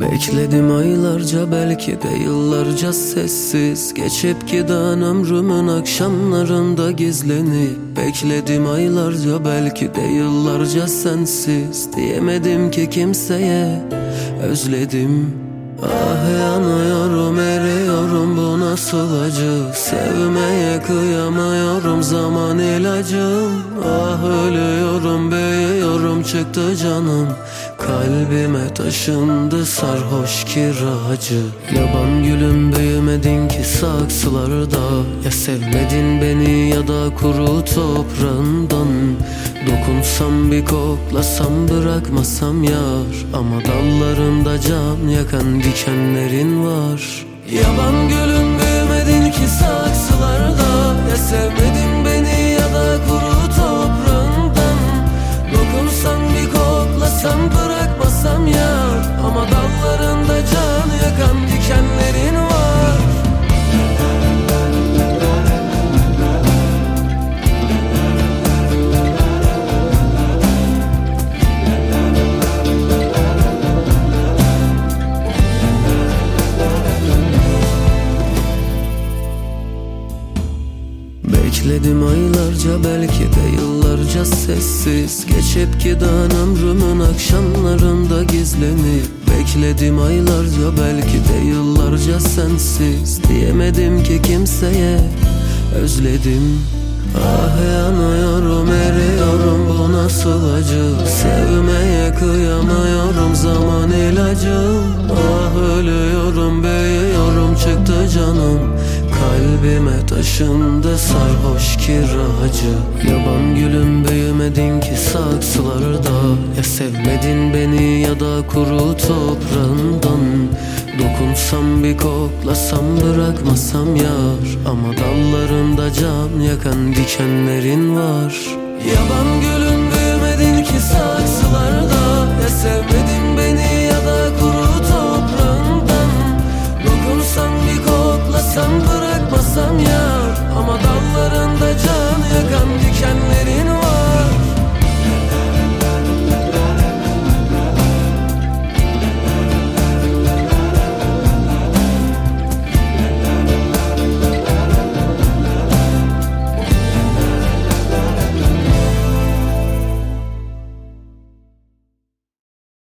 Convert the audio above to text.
Bekledim aylarca belki de yıllarca sessiz. Geçip giden ömrümün akşamlarında gizlenip Bekledim aylarca belki de yıllarca sensiz. Diyemedim ki kimseye özledim. Ah yanıyorum eriyorum bu nasıl acı? Sevmeye kıyamıyorum zaman ilacım Ah ölüyorum büyüyorum çıktı canım Kalbime taşındı sarhoş kiracı. Yaban gülüm büyümedin ki saksılarda. Ya sevmedin beni ya da kuru toprağından. Dokunsam bir koklasam bırakmasam yar. Ama dallarında can yakan dikenlerin var. Yaban gülüm büyümedin ki saksılarda koklasam bırakmasam yar. Ama dallarında can yakan dikenlerin var. Bekledim aylarca de yıllarca sessiz Geçip giden ömrümün akşamlarında gizlenip Bekledim aylarca belki de yıllarca sensiz. Diyemedim ki kimseye özledim. Ah yanıyorum eriyorum bu nasıl acı? Sevmeye kıyamıyorum zaman ilacım Ah ölüyorum büyüyorum çıktı canım Kalbime taşındı sarhoş kiracı. Yaban gülüm büyümedin ki saksılarda. Ya sevmedin beni ya da kuru toprağından. Dokunsam bir koklasam bırakmasam yar. Ama dallarında can yakan dikenlerin var. Yaban gülüm